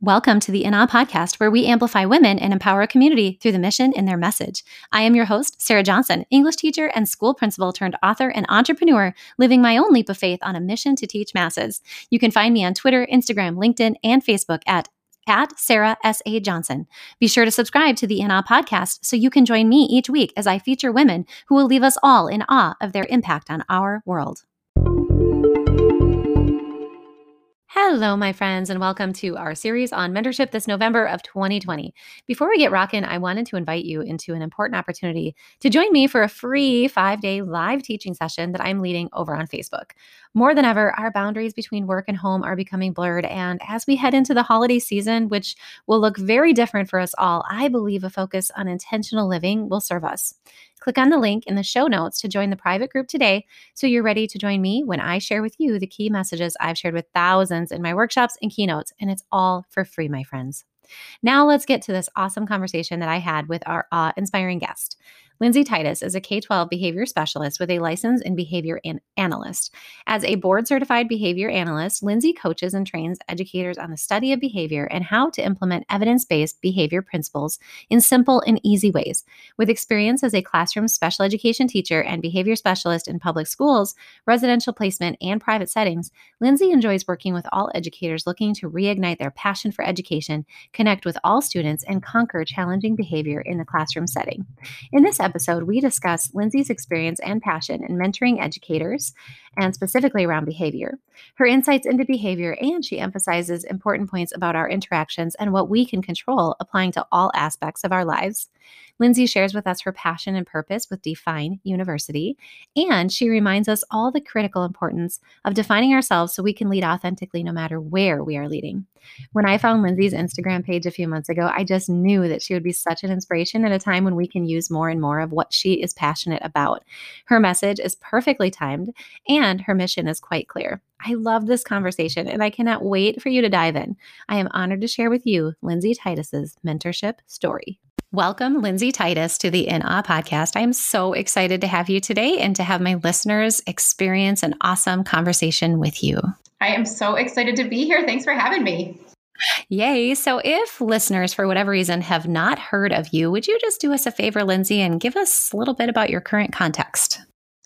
Welcome to the In Awe podcast, where we amplify women and empower a community through the mission and their message. I am your host, Sarah Johnson, English teacher and school principal turned author and entrepreneur, living my own leap of faith on a mission to teach masses. You can find me on Twitter, Instagram, LinkedIn, and Facebook at at Sarah S.A. Johnson. Be sure to subscribe to the In Awe podcast so you can join me each week as I feature women who will leave us all in awe of their impact on our world. Hello, my friends, and welcome to our series on mentorship this November of 2020. Before we get rocking, I wanted to invite you into an important opportunity to join me for a free five day live teaching session that I'm leading over on Facebook. More than ever, our boundaries between work and home are becoming blurred. And as we head into the holiday season, which will look very different for us all, I believe a focus on intentional living will serve us. Click on the link in the show notes to join the private group today so you're ready to join me when I share with you the key messages I've shared with thousands in my workshops and keynotes. And it's all for free, my friends. Now, let's get to this awesome conversation that I had with our awe inspiring guest. Lindsay Titus is a K 12 behavior specialist with a license in behavior an- analyst. As a board certified behavior analyst, Lindsay coaches and trains educators on the study of behavior and how to implement evidence based behavior principles in simple and easy ways. With experience as a classroom special education teacher and behavior specialist in public schools, residential placement, and private settings, Lindsay enjoys working with all educators looking to reignite their passion for education, connect with all students, and conquer challenging behavior in the classroom setting. In this episode, we discuss Lindsay's experience and passion in mentoring educators and specifically around behavior, her insights into behavior, and she emphasizes important points about our interactions and what we can control applying to all aspects of our lives. Lindsay shares with us her passion and purpose with Define University, and she reminds us all the critical importance of defining ourselves so we can lead authentically no matter where we are leading. When I found Lindsay's Instagram page a few months ago, I just knew that she would be such an inspiration at a time when we can use more and more of what she is passionate about. Her message is perfectly timed, and her mission is quite clear. I love this conversation and I cannot wait for you to dive in. I am honored to share with you Lindsay Titus's mentorship story. Welcome, Lindsay Titus, to the In Awe podcast. I am so excited to have you today and to have my listeners experience an awesome conversation with you. I am so excited to be here. Thanks for having me. Yay. So, if listeners, for whatever reason, have not heard of you, would you just do us a favor, Lindsay, and give us a little bit about your current context?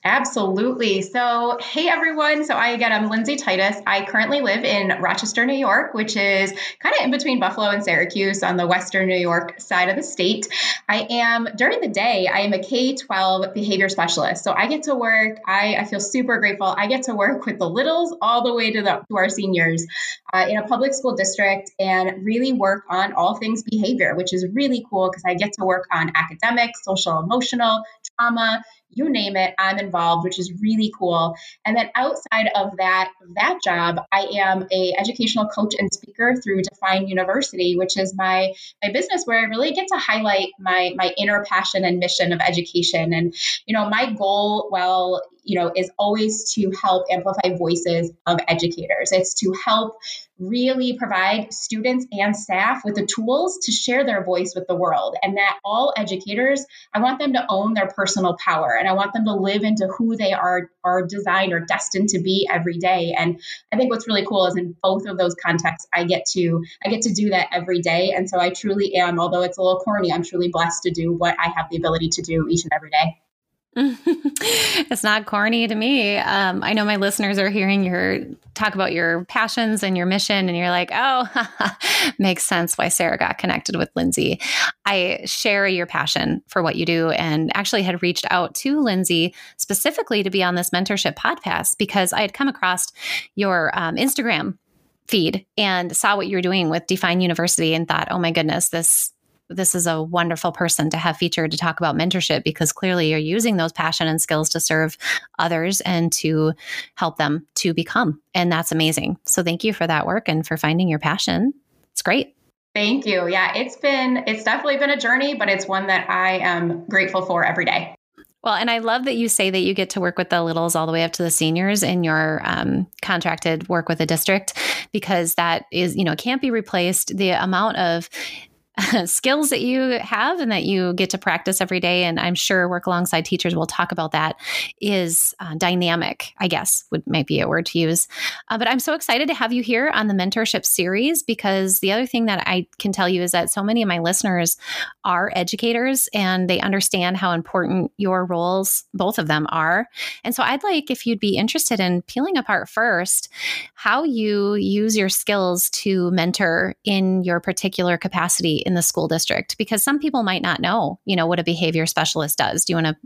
Absolutely. So, hey everyone. So, I again, I'm Lindsay Titus. I currently live in Rochester, New York, which is kind of in between Buffalo and Syracuse on the Western New York side of the state. I am, during the day, I am a K 12 behavior specialist. So, I get to work, I, I feel super grateful. I get to work with the littles all the way to, the, to our seniors uh, in a public school district and really work on all things behavior, which is really cool because I get to work on academic, social, emotional, trauma you name it, I'm involved, which is really cool. And then outside of that that job, I am a educational coach and speaker through Define University, which is my my business where I really get to highlight my my inner passion and mission of education. And you know, my goal, well, you know, is always to help amplify voices of educators. It's to help really provide students and staff with the tools to share their voice with the world. And that all educators, I want them to own their personal power and I want them to live into who they are are designed or destined to be every day. And I think what's really cool is in both of those contexts, I get to I get to do that every day. And so I truly am, although it's a little corny, I'm truly blessed to do what I have the ability to do each and every day. it's not corny to me. Um, I know my listeners are hearing your talk about your passions and your mission, and you're like, oh, makes sense why Sarah got connected with Lindsay. I share your passion for what you do and actually had reached out to Lindsay specifically to be on this mentorship podcast because I had come across your um, Instagram feed and saw what you were doing with Define University and thought, oh my goodness, this this is a wonderful person to have featured to talk about mentorship because clearly you're using those passion and skills to serve others and to help them to become. And that's amazing. So thank you for that work and for finding your passion. It's great. Thank you. Yeah, it's been, it's definitely been a journey, but it's one that I am grateful for every day. Well, and I love that you say that you get to work with the littles all the way up to the seniors in your um, contracted work with a district because that is, you know, can't be replaced. The amount of skills that you have and that you get to practice every day, and I'm sure work alongside teachers, we'll talk about that, is uh, dynamic, I guess would might be a word to use. Uh, but I'm so excited to have you here on the mentorship series because the other thing that I can tell you is that so many of my listeners are educators and they understand how important your roles, both of them, are. And so I'd like if you'd be interested in peeling apart first how you use your skills to mentor in your particular capacity in the school district because some people might not know, you know, what a behavior specialist does. Do you want to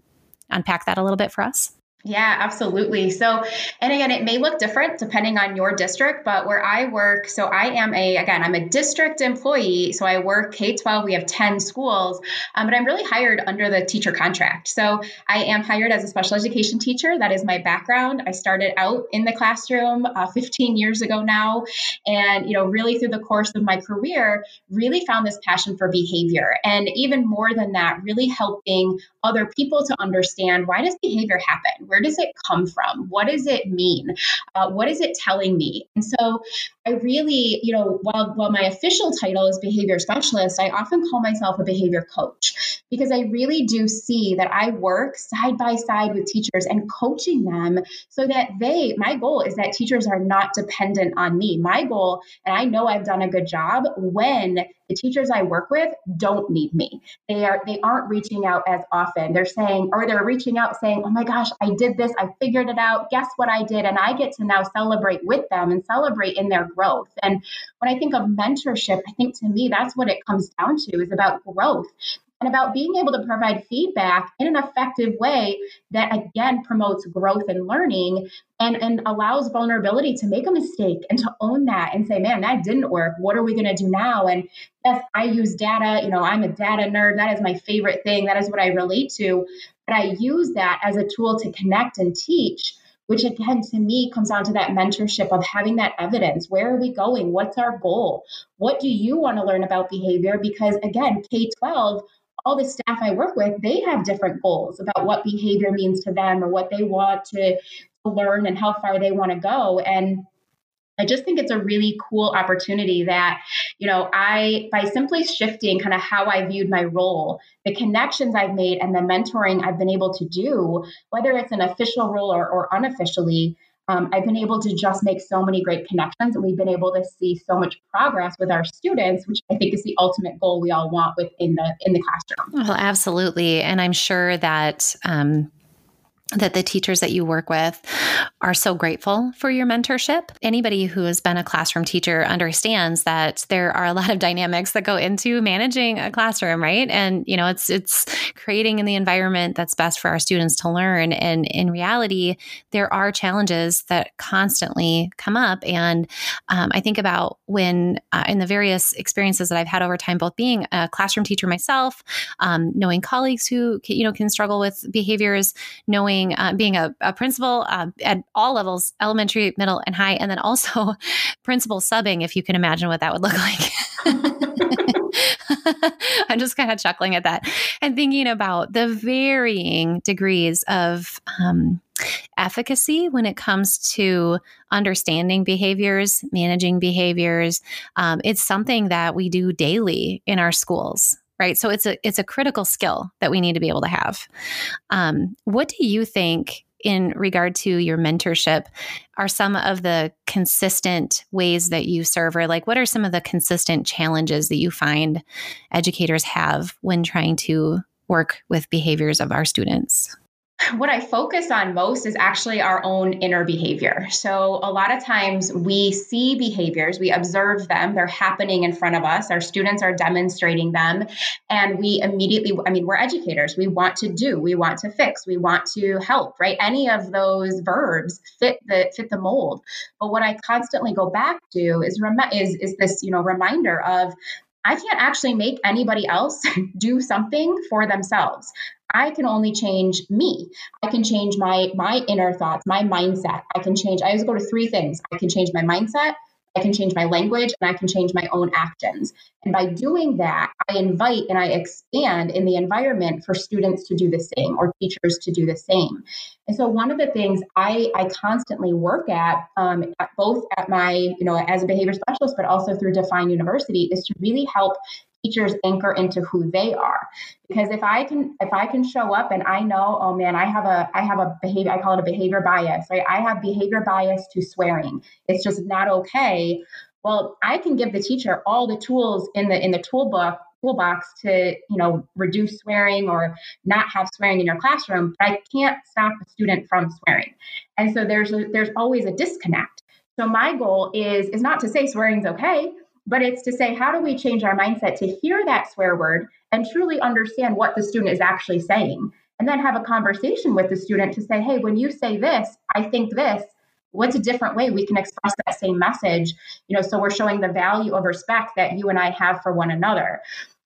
unpack that a little bit for us? Yeah, absolutely. So, and again, it may look different depending on your district, but where I work, so I am a, again, I'm a district employee. So I work K 12, we have 10 schools, um, but I'm really hired under the teacher contract. So I am hired as a special education teacher. That is my background. I started out in the classroom uh, 15 years ago now. And, you know, really through the course of my career, really found this passion for behavior. And even more than that, really helping other people to understand why does behavior happen? Where does it come from? What does it mean? Uh, what is it telling me? And so I really, you know, while, while my official title is behavior specialist, I often call myself a behavior coach because I really do see that I work side by side with teachers and coaching them so that they, my goal is that teachers are not dependent on me. My goal, and I know I've done a good job when the teachers I work with don't need me. They are they aren't reaching out as often. They're saying, or they're reaching out saying, Oh my gosh, I did this, I figured it out. Guess what I did? And I get to now celebrate with them and celebrate in their growth. And when I think of mentorship, I think to me that's what it comes down to is about growth and about being able to provide feedback in an effective way that again promotes growth and learning and, and allows vulnerability to make a mistake and to own that and say, man, that didn't work. What are we going to do now? And yes, I use data. You know, I'm a data nerd. That is my favorite thing. That is what I relate to. But I use that as a tool to connect and teach which again to me comes down to that mentorship of having that evidence. Where are we going? What's our goal? What do you want to learn about behavior? Because again, K 12, all the staff I work with, they have different goals about what behavior means to them or what they want to learn and how far they want to go. And I just think it's a really cool opportunity that, you know, I, by simply shifting kind of how I viewed my role, the connections I've made and the mentoring I've been able to do, whether it's an official role or, or unofficially, um, I've been able to just make so many great connections and we've been able to see so much progress with our students, which I think is the ultimate goal we all want within the in the classroom. Well, absolutely. And I'm sure that um, that the teachers that you work with are so grateful for your mentorship. Anybody who has been a classroom teacher understands that there are a lot of dynamics that go into managing a classroom, right? And you know, it's it's creating in the environment that's best for our students to learn. And in reality, there are challenges that constantly come up. And um, I think about when uh, in the various experiences that I've had over time, both being a classroom teacher myself, um, knowing colleagues who you know can struggle with behaviors, knowing being uh, being a, a principal uh, at all levels, elementary, middle, and high, and then also principal subbing, if you can imagine what that would look like. I'm just kind of chuckling at that and thinking about the varying degrees of um, efficacy when it comes to understanding behaviors, managing behaviors. Um, it's something that we do daily in our schools right? So it's a it's a critical skill that we need to be able to have. Um, what do you think in regard to your mentorship? Are some of the consistent ways that you serve or like what are some of the consistent challenges that you find educators have when trying to work with behaviors of our students what I focus on most is actually our own inner behavior. So, a lot of times we see behaviors, we observe them, they're happening in front of us, our students are demonstrating them, and we immediately, I mean, we're educators, we want to do, we want to fix, we want to help, right? Any of those verbs fit the fit the mold. But what I constantly go back to is is is this, you know, reminder of I can't actually make anybody else do something for themselves. I can only change me. I can change my my inner thoughts, my mindset. I can change. I always go to three things. I can change my mindset, I can change my language, and I can change my own actions. And by doing that, I invite and I expand in the environment for students to do the same or teachers to do the same. And so one of the things I, I constantly work at, um, at both at my, you know, as a behavior specialist, but also through Define University, is to really help teachers anchor into who they are. Because if i can if i can show up and i know oh man i have a i have a behavior i call it a behavior bias right? I have behavior bias to swearing. It's just not okay. Well i can give the teacher all the tools in the in the toolbook toolbox to you know reduce swearing or not have swearing in your classroom but i can't stop a student from swearing. And so there's a, there's always a disconnect. So my goal is is not to say swearing's okay but it's to say, how do we change our mindset to hear that swear word and truly understand what the student is actually saying? And then have a conversation with the student to say, hey, when you say this, I think this. What's a different way we can express that same message? You know, so we're showing the value of respect that you and I have for one another.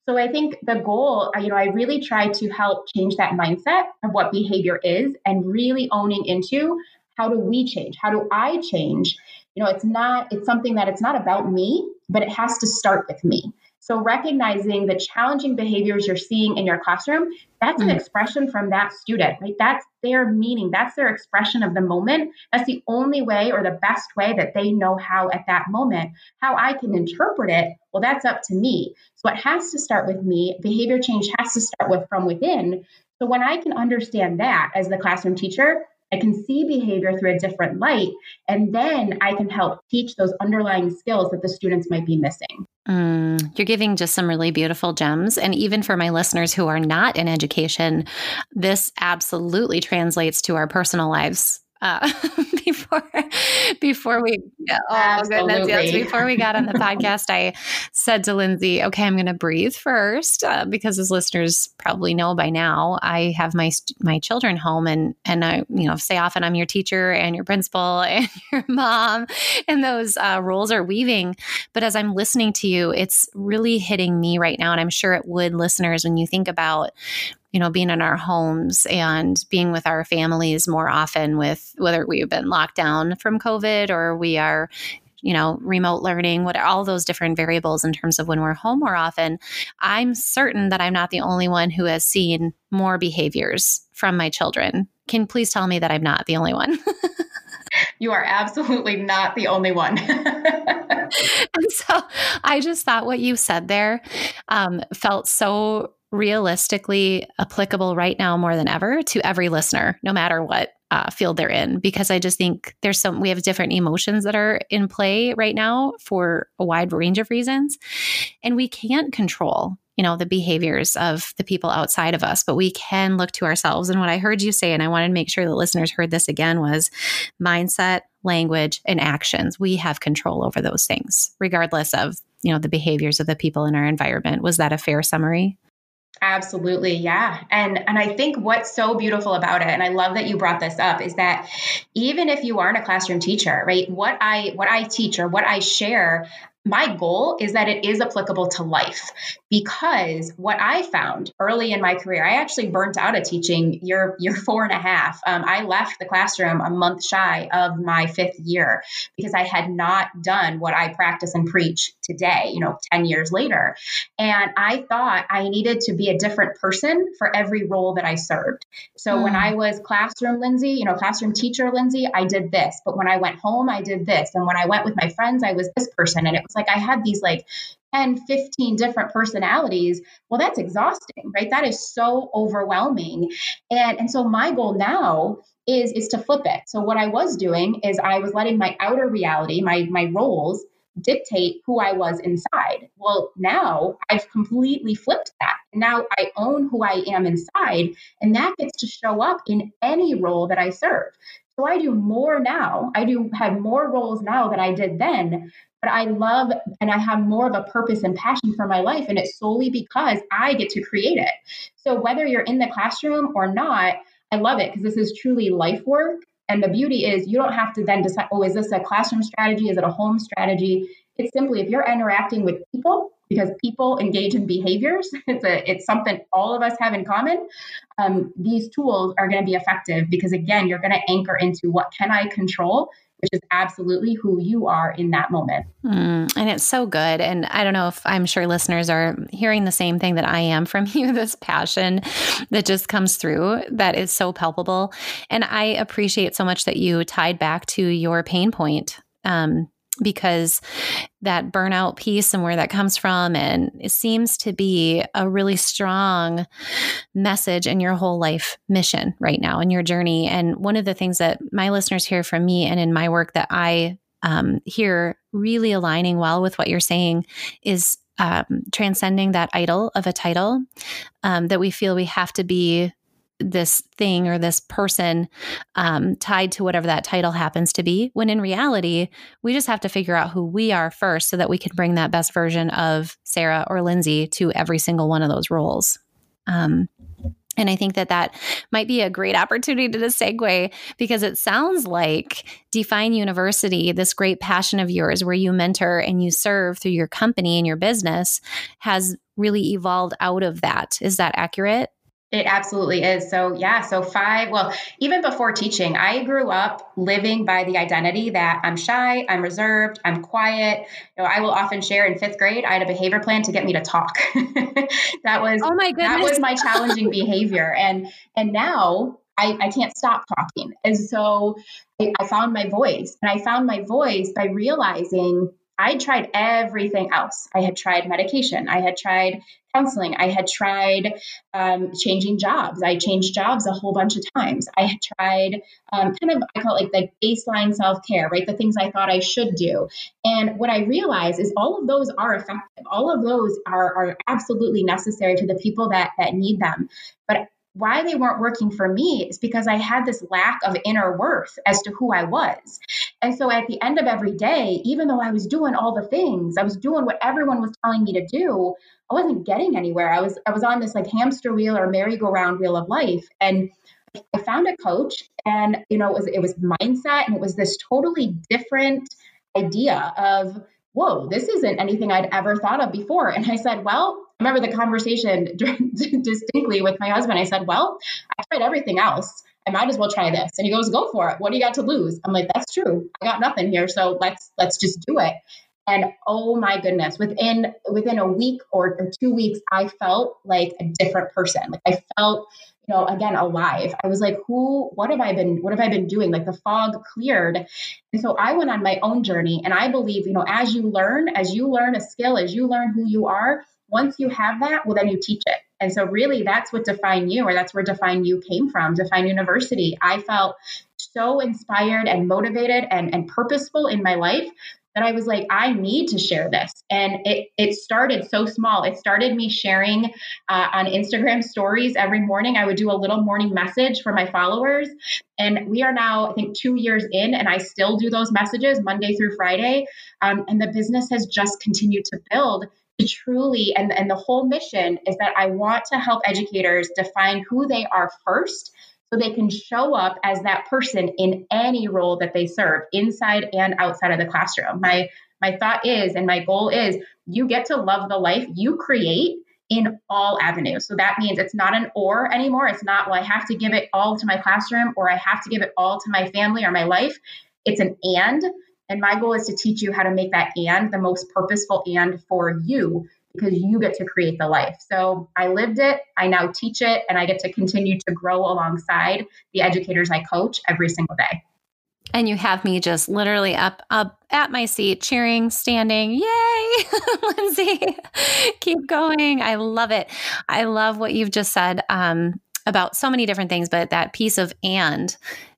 So I think the goal, you know, I really try to help change that mindset of what behavior is and really owning into how do we change? How do I change? You know, it's not, it's something that it's not about me, but it has to start with me. So recognizing the challenging behaviors you're seeing in your classroom, that's an mm. expression from that student, right? That's their meaning, that's their expression of the moment. That's the only way or the best way that they know how at that moment. How I can interpret it, well, that's up to me. So it has to start with me. Behavior change has to start with from within. So when I can understand that as the classroom teacher, I can see behavior through a different light, and then I can help teach those underlying skills that the students might be missing. Mm, you're giving just some really beautiful gems. And even for my listeners who are not in education, this absolutely translates to our personal lives uh, before before we oh Absolutely. goodness yes before we got on the podcast I said to Lindsay okay I'm going to breathe first uh, because as listeners probably know by now I have my my children home and and I you know say often I'm your teacher and your principal and your mom and those uh, roles are weaving but as I'm listening to you it's really hitting me right now and I'm sure it would listeners when you think about you know, being in our homes and being with our families more often with whether we've been locked down from COVID or we are, you know, remote learning, what all those different variables in terms of when we're home more often, I'm certain that I'm not the only one who has seen more behaviors from my children. Can please tell me that I'm not the only one? you are absolutely not the only one. and so I just thought what you said there um, felt so realistically applicable right now more than ever to every listener, no matter what uh, field they're in, because I just think there's some, we have different emotions that are in play right now for a wide range of reasons. And we can't control, you know, the behaviors of the people outside of us, but we can look to ourselves. And what I heard you say, and I wanted to make sure that listeners heard this again, was mindset, language, and actions. We have control over those things, regardless of, you know, the behaviors of the people in our environment. Was that a fair summary? Absolutely, yeah. And and I think what's so beautiful about it and I love that you brought this up is that even if you aren't a classroom teacher, right? What I what I teach or what I share my goal is that it is applicable to life because what I found early in my career, I actually burnt out of teaching year year four and a half. Um, I left the classroom a month shy of my fifth year because I had not done what I practice and preach today. You know, ten years later, and I thought I needed to be a different person for every role that I served. So mm. when I was classroom Lindsay, you know, classroom teacher Lindsay, I did this, but when I went home, I did this, and when I went with my friends, I was this person, and it was like I had these like 10, 15 different personalities, well, that's exhausting, right? That is so overwhelming. And, and so my goal now is, is to flip it. So what I was doing is I was letting my outer reality, my, my roles, dictate who I was inside. Well, now I've completely flipped that. Now I own who I am inside, and that gets to show up in any role that I serve. So I do more now. I do have more roles now than I did then, but I love and I have more of a purpose and passion for my life. And it's solely because I get to create it. So whether you're in the classroom or not, I love it because this is truly life work. And the beauty is you don't have to then decide, oh, is this a classroom strategy? Is it a home strategy? It's simply if you're interacting with people, because people engage in behaviors, it's a it's something all of us have in common. Um, these tools are going to be effective because again, you're going to anchor into what can I control which is absolutely who you are in that moment. Mm, and it's so good. And I don't know if I'm sure listeners are hearing the same thing that I am from you this passion that just comes through that is so palpable. And I appreciate so much that you tied back to your pain point. Um, because that burnout piece and where that comes from. And it seems to be a really strong message in your whole life mission right now in your journey. And one of the things that my listeners hear from me and in my work that i um, hear really aligning well with what you're saying is um, transcending that idol of a title um, that we feel we have to be this thing or this person um, tied to whatever that title happens to be. When in reality, we just have to figure out who we are first so that we can bring that best version of Sarah or Lindsay to every single one of those roles. Um, and I think that that might be a great opportunity to segue because it sounds like Define University, this great passion of yours where you mentor and you serve through your company and your business, has really evolved out of that. Is that accurate? It absolutely is. So, yeah, so five, well, even before teaching, I grew up living by the identity that I'm shy, I'm reserved, I'm quiet. You know, I will often share in fifth grade, I had a behavior plan to get me to talk. that was oh my goodness. that was my challenging behavior. And and now I, I can't stop talking. And so I, I found my voice. And I found my voice by realizing I tried everything else. I had tried medication. I had tried counseling. I had tried um, changing jobs. I changed jobs a whole bunch of times. I had tried um, kind of, I call it like, the baseline self care, right? The things I thought I should do. And what I realized is all of those are effective. All of those are, are absolutely necessary to the people that, that need them. But why they weren't working for me is because I had this lack of inner worth as to who I was. And so at the end of every day, even though I was doing all the things, I was doing what everyone was telling me to do, I wasn't getting anywhere. I was I was on this like hamster wheel or merry-go-round wheel of life. And I found a coach and you know it was it was mindset and it was this totally different idea of whoa, this isn't anything I'd ever thought of before. And I said, well, I remember the conversation distinctly with my husband. I said, well, I tried everything else. I might as well try this. And he goes, go for it. What do you got to lose? I'm like, that's true. I got nothing here. So let's, let's just do it. And oh my goodness, within, within a week or, or two weeks, I felt like a different person. Like I felt you know again alive i was like who what have i been what have i been doing like the fog cleared and so i went on my own journey and i believe you know as you learn as you learn a skill as you learn who you are once you have that well then you teach it and so really that's what define you or that's where define you came from define university i felt so inspired and motivated and, and purposeful in my life that I was like, I need to share this. And it it started so small. It started me sharing uh, on Instagram stories every morning. I would do a little morning message for my followers. And we are now, I think, two years in, and I still do those messages Monday through Friday. Um, and the business has just continued to build to truly, and, and the whole mission is that I want to help educators define who they are first so they can show up as that person in any role that they serve inside and outside of the classroom my my thought is and my goal is you get to love the life you create in all avenues. So that means it's not an or anymore. It's not, well, I have to give it all to my classroom or I have to give it all to my family or my life. It's an and. And my goal is to teach you how to make that and the most purposeful and for you because you get to create the life. So I lived it, I now teach it, and I get to continue to grow alongside the educators I coach every single day. And you have me just literally up up at my seat, cheering, standing. Yay, Lindsay! Keep going. I love it. I love what you've just said um, about so many different things, but that piece of and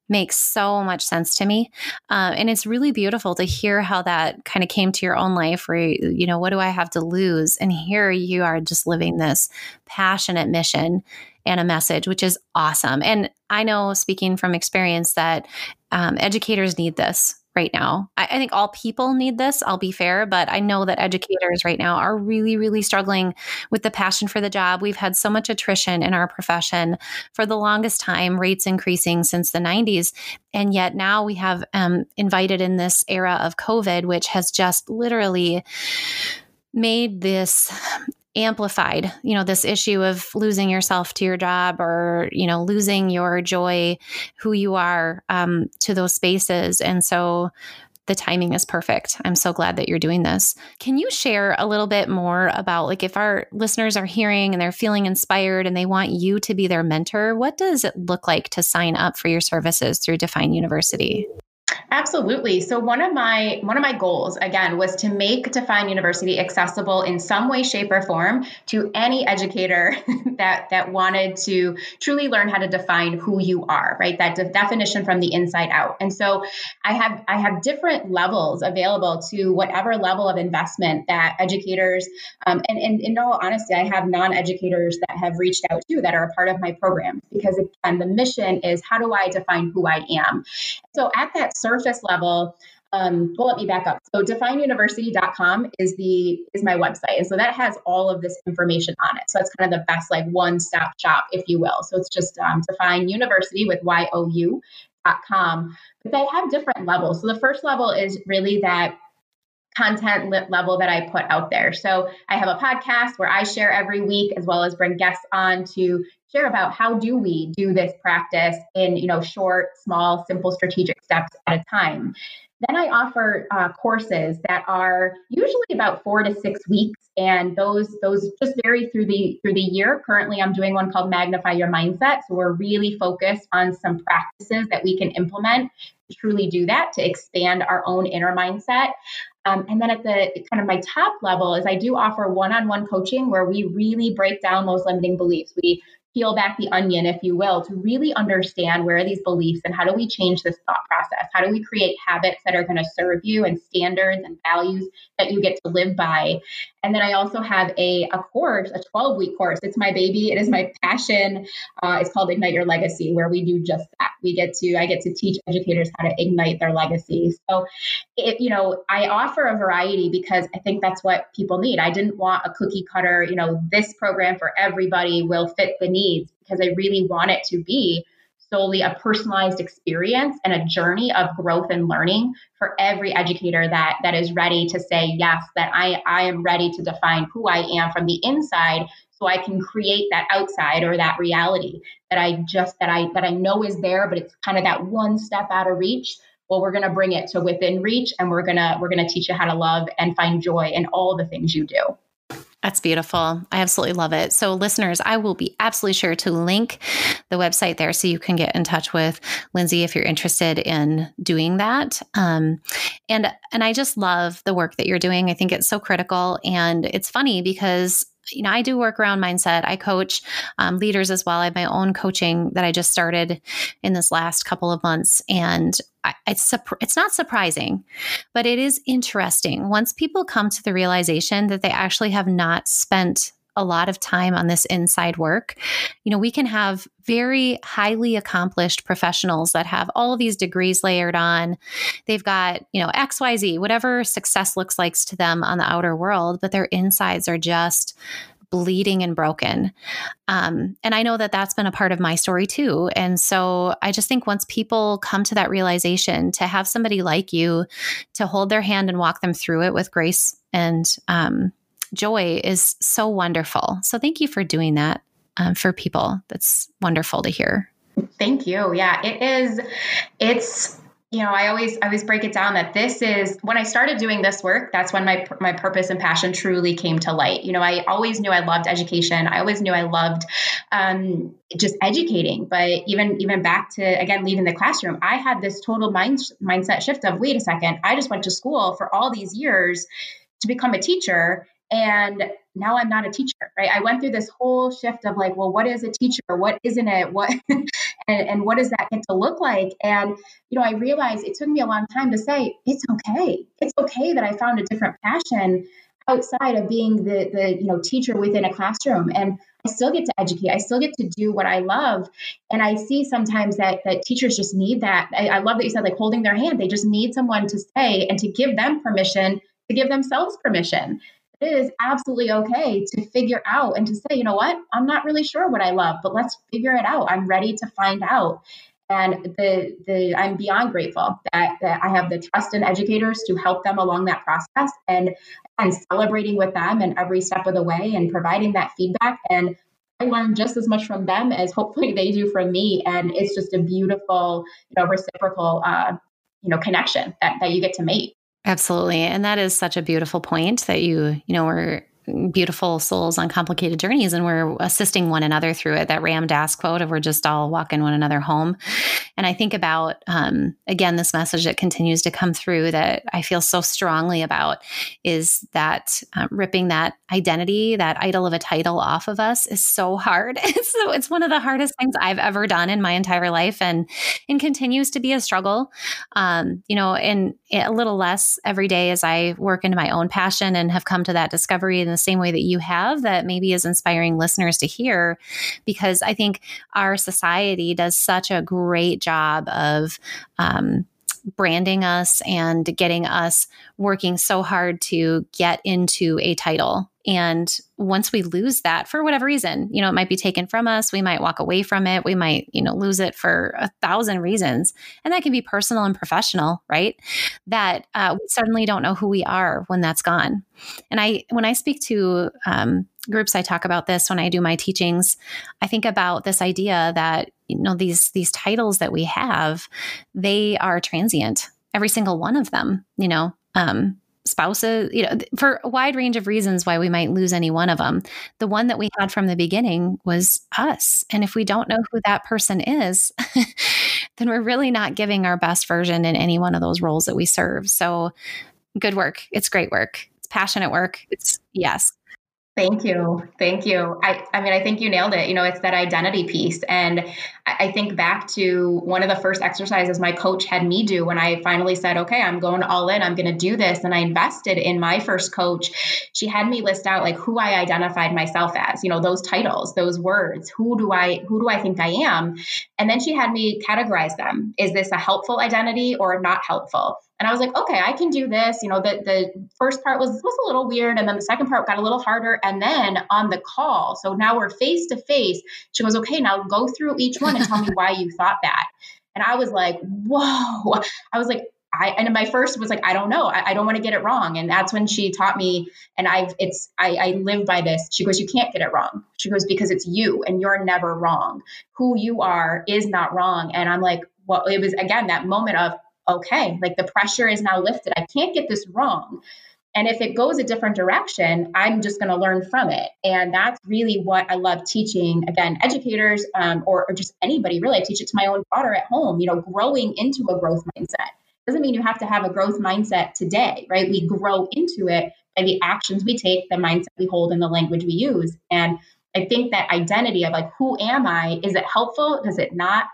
makes so much sense to me. Uh, and it's really beautiful to hear how that kind of came to your own life where, you know, what do I have to lose? And here you are just living this passionate mission and a message, which is awesome. And I know, speaking from experience, that um, educators need this right now. I, I, think all people need this, I'll be fair, but I know that educators right now are really, really struggling with the passion for the job. We've had so much attrition in our profession for the longest time, rates increasing since the 90s. And yet now we have um, invited in this era of COVID, which has just literally made this amplified you know this issue of losing yourself to your job or you know losing your joy who you are um, to those spaces and so the timing is perfect. I'm so glad that you're doing this. Can you share a little bit more about like if our listeners are hearing and they're feeling inspired and they want you to be their mentor, what does it look like to sign up for your services through Define University? Absolutely. So one of my one of my goals again was to make Define University accessible in some way, shape, or form to any educator that that wanted to truly learn how to define who you are, right? That de- definition from the inside out. And so I have I have different levels available to whatever level of investment that educators um, and, and in all honesty, I have non-educators that have reached out to that are a part of my program because again, the mission is how do I define who I am? So at that surface level, um, well, let me back up. So defineuniversity.com is the is my website. And so that has all of this information on it. So it's kind of the best like one-stop shop, if you will. So it's just um, define university with Y-O-U dot com. But they have different levels. So the first level is really that content level that I put out there. So I have a podcast where I share every week as well as bring guests on to share about how do we do this practice in you know short small simple strategic steps at a time. Then i offer uh, courses that are usually about four to six weeks and those those just vary through the through the year. Currently i'm doing one called magnify your mindset so we're really focused on some practices that we can implement to truly do that to expand our own inner mindset. Um, and then at the kind of my top level is I do offer one-on-one coaching where we really break down those limiting beliefs. We peel back the onion, if you will, to really understand where are these beliefs and how do we change this thought process? How do we create habits that are going to serve you and standards and values that you get to live by? And then I also have a, a course, a 12 week course. It's my baby, it is my passion. Uh, it's called Ignite Your Legacy, where we do just that. We get to, I get to teach educators how to ignite their legacy. So, it, you know, I offer a variety because I think that's what people need. I didn't want a cookie cutter, you know, this program for everybody will fit the needs because I really want it to be solely a personalized experience and a journey of growth and learning for every educator that that is ready to say yes that I I am ready to define who I am from the inside so I can create that outside or that reality that I just that I that I know is there but it's kind of that one step out of reach. Well we're going to bring it to within reach and we're going to we're going to teach you how to love and find joy in all the things you do that's beautiful. I absolutely love it. So, listeners, I will be absolutely sure to link the website there so you can get in touch with Lindsay if you're interested in doing that. Um, and and I just love the work that you're doing. I think it's so critical, and it's funny because you know, I do work around mindset. I coach um, leaders as well. I have my own coaching that I just started in this last couple of months, and it's it's not surprising, but it is interesting once people come to the realization that they actually have not spent a lot of time on this inside work. You know, we can have very highly accomplished professionals that have all these degrees layered on. They've got, you know, XYZ, whatever success looks like to them on the outer world, but their insides are just bleeding and broken. Um, and I know that that's been a part of my story too. And so I just think once people come to that realization, to have somebody like you to hold their hand and walk them through it with grace and um, joy is so wonderful. So thank you for doing that um, for people. That's wonderful to hear. Thank you. Yeah, it is. It's you know, I always I always break it down that this is when I started doing this work, that's when my my purpose and passion truly came to light. You know, I always knew I loved education. I always knew I loved um, just educating. But even even back to again leaving the classroom, I had this total mind mindset shift of wait a second, I just went to school for all these years to become a teacher and now I'm not a teacher, right? I went through this whole shift of like, well, what is a teacher? What isn't it? What and, and what does that get to look like? And you know, I realized it took me a long time to say it's okay. It's okay that I found a different passion outside of being the the you know teacher within a classroom and I still get to educate. I still get to do what I love. And I see sometimes that that teachers just need that. I, I love that you said like holding their hand. They just need someone to say and to give them permission to give themselves permission it is absolutely okay to figure out and to say, you know what, I'm not really sure what I love, but let's figure it out. I'm ready to find out. And the the I'm beyond grateful that, that I have the trust in educators to help them along that process and and celebrating with them and every step of the way and providing that feedback. And I learn just as much from them as hopefully they do from me. And it's just a beautiful, you know, reciprocal uh, you know, connection that, that you get to make. Absolutely. And that is such a beautiful point that you, you know, were beautiful souls on complicated journeys and we're assisting one another through it. That Ram Dass quote of we're just all walking one another home. And I think about, um, again, this message that continues to come through that I feel so strongly about is that uh, ripping that identity, that idol of a title off of us is so hard. It's, so, it's one of the hardest things I've ever done in my entire life and, and continues to be a struggle. Um, you know, and a little less every day as I work into my own passion and have come to that discovery the same way that you have that maybe is inspiring listeners to hear because I think our society does such a great job of um, branding us and getting us working so hard to get into a title. And once we lose that for whatever reason, you know, it might be taken from us. We might walk away from it. We might, you know, lose it for a thousand reasons. And that can be personal and professional, right? That uh, we suddenly don't know who we are when that's gone. And I, when I speak to um, groups, I talk about this when I do my teachings. I think about this idea that you know these these titles that we have they are transient every single one of them you know um spouses you know for a wide range of reasons why we might lose any one of them the one that we had from the beginning was us. And if we don't know who that person is then we're really not giving our best version in any one of those roles that we serve. So good work. It's great work. It's passionate work. It's yes Thank you. Thank you. I, I mean, I think you nailed it. You know, it's that identity piece. And I, I think back to one of the first exercises my coach had me do when I finally said, okay, I'm going all in, I'm going to do this. And I invested in my first coach. She had me list out like who I identified myself as, you know, those titles, those words, who do I, who do I think I am? And then she had me categorize them. Is this a helpful identity or not helpful? And I was like, okay, I can do this. You know, the the first part was was a little weird, and then the second part got a little harder. And then on the call, so now we're face to face. She goes, okay, now go through each one and tell me why you thought that. And I was like, whoa. I was like, I and my first was like, I don't know. I, I don't want to get it wrong. And that's when she taught me, and I've it's I, I live by this. She goes, You can't get it wrong. She goes, because it's you and you're never wrong. Who you are is not wrong. And I'm like, well, it was again that moment of okay, like the pressure is now lifted. I can't get this wrong. And if it goes a different direction, I'm just going to learn from it. And that's really what I love teaching. Again, educators um, or, or just anybody really. I teach it to my own daughter at home, you know, growing into a growth mindset. Doesn't mean you have to have a growth mindset today, right? We grow into it by the actions we take, the mindset we hold, and the language we use. And I think that identity of like, who am I? Is it helpful? Does it not?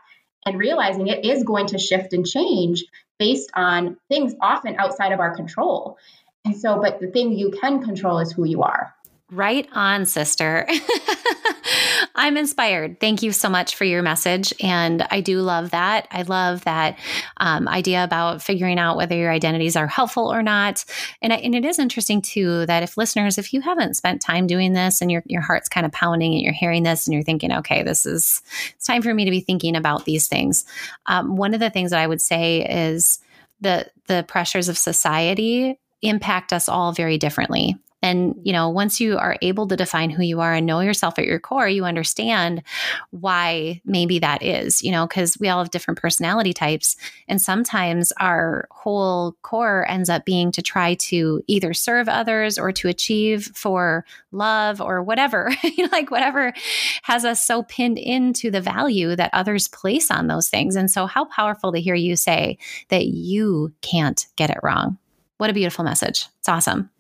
And realizing it is going to shift and change based on things often outside of our control. And so, but the thing you can control is who you are. Right on, sister. I'm inspired. Thank you so much for your message. And I do love that. I love that um, idea about figuring out whether your identities are helpful or not. And, I, and it is interesting, too, that if listeners, if you haven't spent time doing this and your, your heart's kind of pounding and you're hearing this and you're thinking, okay, this is, it's time for me to be thinking about these things. Um, one of the things that I would say is the, the pressures of society impact us all very differently. And, you know, once you are able to define who you are and know yourself at your core, you understand why maybe that is, you know, because we all have different personality types. And sometimes our whole core ends up being to try to either serve others or to achieve for love or whatever, like whatever has us so pinned into the value that others place on those things. And so, how powerful to hear you say that you can't get it wrong. What a beautiful message. It's awesome.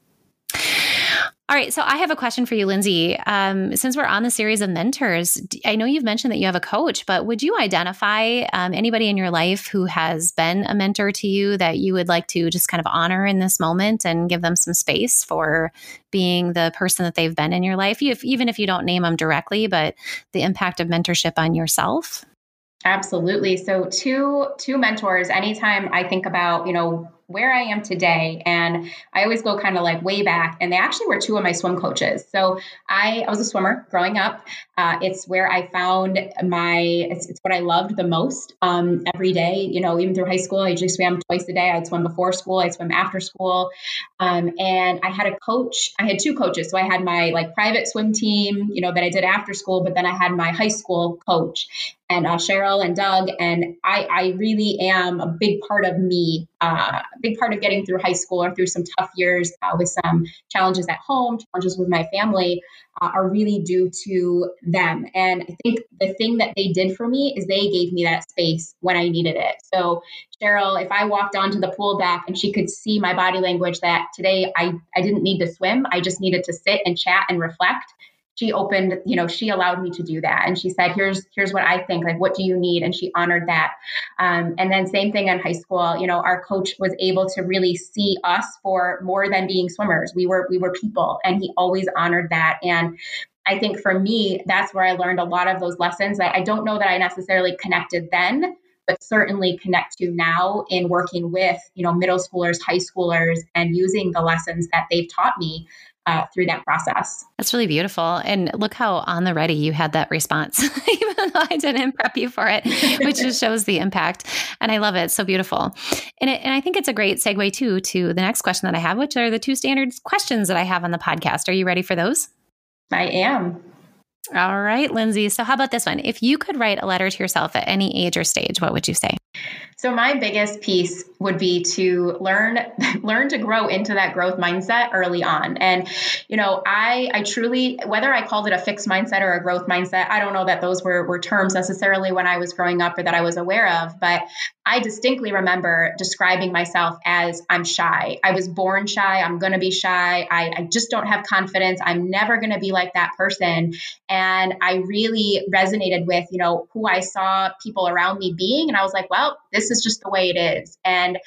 All right. So I have a question for you, Lindsay. Um, since we're on the series of mentors, I know you've mentioned that you have a coach, but would you identify um, anybody in your life who has been a mentor to you that you would like to just kind of honor in this moment and give them some space for being the person that they've been in your life, if, even if you don't name them directly, but the impact of mentorship on yourself? Absolutely. So two two mentors anytime I think about, you know, where I am today. And I always go kind of like way back. And they actually were two of my swim coaches. So I, I was a swimmer growing up. Uh, it's where I found my, it's, it's what I loved the most um, every day. You know, even through high school, I usually swam twice a day. I'd swim before school, I'd swim after school. Um, and I had a coach, I had two coaches. So I had my like private swim team, you know, that I did after school, but then I had my high school coach. and uh, Cheryl and Doug. And I, I really am a big part of me, uh, a big part of getting through high school or through some tough years uh, with some challenges at home, challenges with my family, uh, are really due to them. And I think the thing that they did for me is they gave me that space when I needed it. So, Cheryl, if I walked onto the pool deck and she could see my body language that today I, I didn't need to swim, I just needed to sit and chat and reflect she opened you know she allowed me to do that. And she said here's here's what i think like what do you need? And she honored that. Um, and then same thing in high school you know our coach was able to really see us for more than being swimmers. We were we were people and he always honored that. And i think for me that's where i learned a lot of those lessons i don't know that i necessarily connected then but certainly connect to now in working with you know middle schoolers high schoolers and using the lessons that they've taught me uh, through that process. That's really beautiful. And look how on the ready you had that response, even though I didn't prep you for it, which just shows the impact. And I love it. It's so beautiful. And, it, and I think it's a great segue too to the next question that I have, which are the two standard questions that I have on the podcast. Are you ready for those? I am. All right, Lindsay. So, how about this one? If you could write a letter to yourself at any age or stage, what would you say? So my biggest piece would be to learn learn to grow into that growth mindset early on. And you know, I I truly whether I called it a fixed mindset or a growth mindset, I don't know that those were were terms necessarily when I was growing up or that I was aware of, but I distinctly remember describing myself as I'm shy. I was born shy. I'm going to be shy. I, I just don't have confidence. I'm never going to be like that person. And I really resonated with, you know, who I saw people around me being. And I was like, well, this is just the way it is. And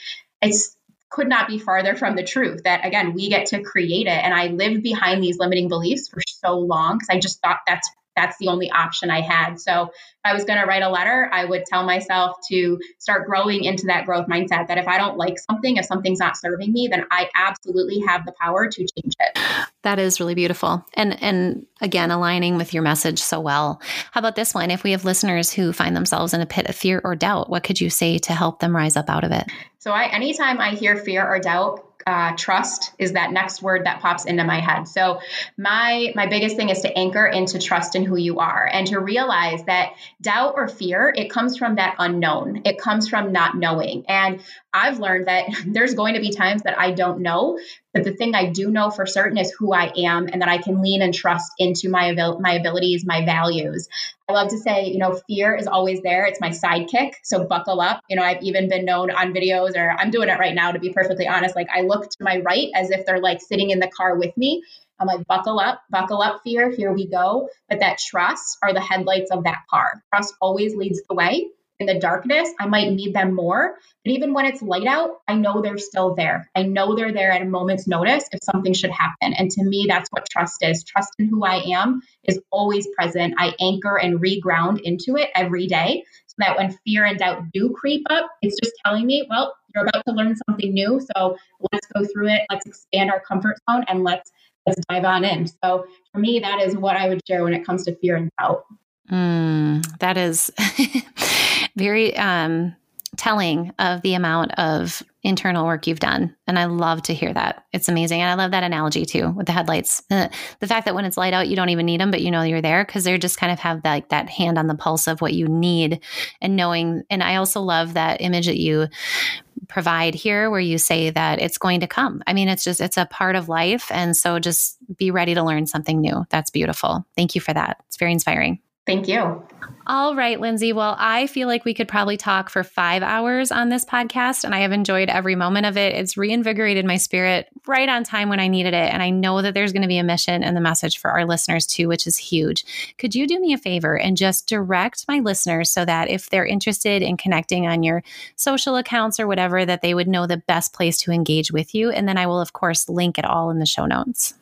it's could not be farther from the truth that again we get to create it and i lived behind these limiting beliefs for so long because i just thought that's that's the only option I had. So if I was going to write a letter, I would tell myself to start growing into that growth mindset that if I don't like something, if something's not serving me, then I absolutely have the power to change it. That is really beautiful. And and again, aligning with your message so well. How about this one? If we have listeners who find themselves in a pit of fear or doubt, what could you say to help them rise up out of it? So I anytime I hear fear or doubt, uh, trust is that next word that pops into my head. So my my biggest thing is to anchor into trust in who you are and to realize that doubt or fear it comes from that unknown. It comes from not knowing. And I've learned that there's going to be times that I don't know, but the thing I do know for certain is who I am and that I can lean and trust into my my abilities, my values. I love to say, you know, fear is always there. It's my sidekick. So buckle up. You know, I've even been known on videos or I'm doing it right now to be perfectly honest. Like I look to my right as if they're like sitting in the car with me. I'm like, buckle up, buckle up, fear. Here we go. But that trust are the headlights of that car. Trust always leads the way in the darkness, I might need them more. But even when it's light out, I know they're still there. I know they're there at a moment's notice if something should happen. And to me, that's what trust is. Trust in who I am is always present. I anchor and reground into it every day so that when fear and doubt do creep up, it's just telling me, well, you're about to learn something new. So let's go through it. Let's expand our comfort zone and let's let's dive on in. So for me, that is what I would share when it comes to fear and doubt. Mm, that is very um, telling of the amount of internal work you've done. And I love to hear that. It's amazing. And I love that analogy too with the headlights. Uh, the fact that when it's light out, you don't even need them, but you know you're there because they're just kind of have that, like that hand on the pulse of what you need and knowing. And I also love that image that you provide here where you say that it's going to come. I mean, it's just, it's a part of life. And so just be ready to learn something new. That's beautiful. Thank you for that. It's very inspiring. Thank you. All right, Lindsay. Well, I feel like we could probably talk for five hours on this podcast, and I have enjoyed every moment of it. It's reinvigorated my spirit right on time when I needed it. And I know that there's going to be a mission and the message for our listeners too, which is huge. Could you do me a favor and just direct my listeners so that if they're interested in connecting on your social accounts or whatever, that they would know the best place to engage with you? And then I will, of course, link it all in the show notes.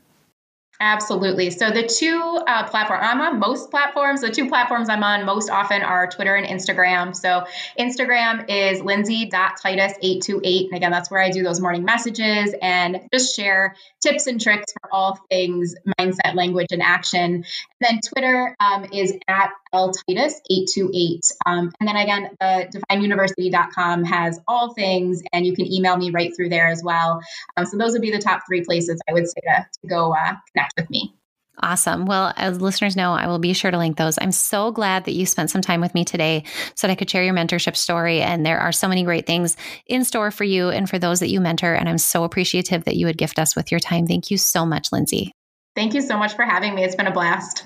Absolutely. So the two uh, platforms I'm on most platforms. The two platforms I'm on most often are Twitter and Instagram. So Instagram is lindsay.titus828. And again, that's where I do those morning messages and just share tips and tricks for all things mindset, language, and action. And then Twitter um, is at ltitus828. Um, and then again, the defineuniversity.com has all things, and you can email me right through there as well. Um, so those would be the top three places I would say to, to go uh, connect with me. Awesome. Well, as listeners know, I will be sure to link those. I'm so glad that you spent some time with me today so that I could share your mentorship story. And there are so many great things in store for you and for those that you mentor. And I'm so appreciative that you would gift us with your time. Thank you so much, Lindsay. Thank you so much for having me. It's been a blast.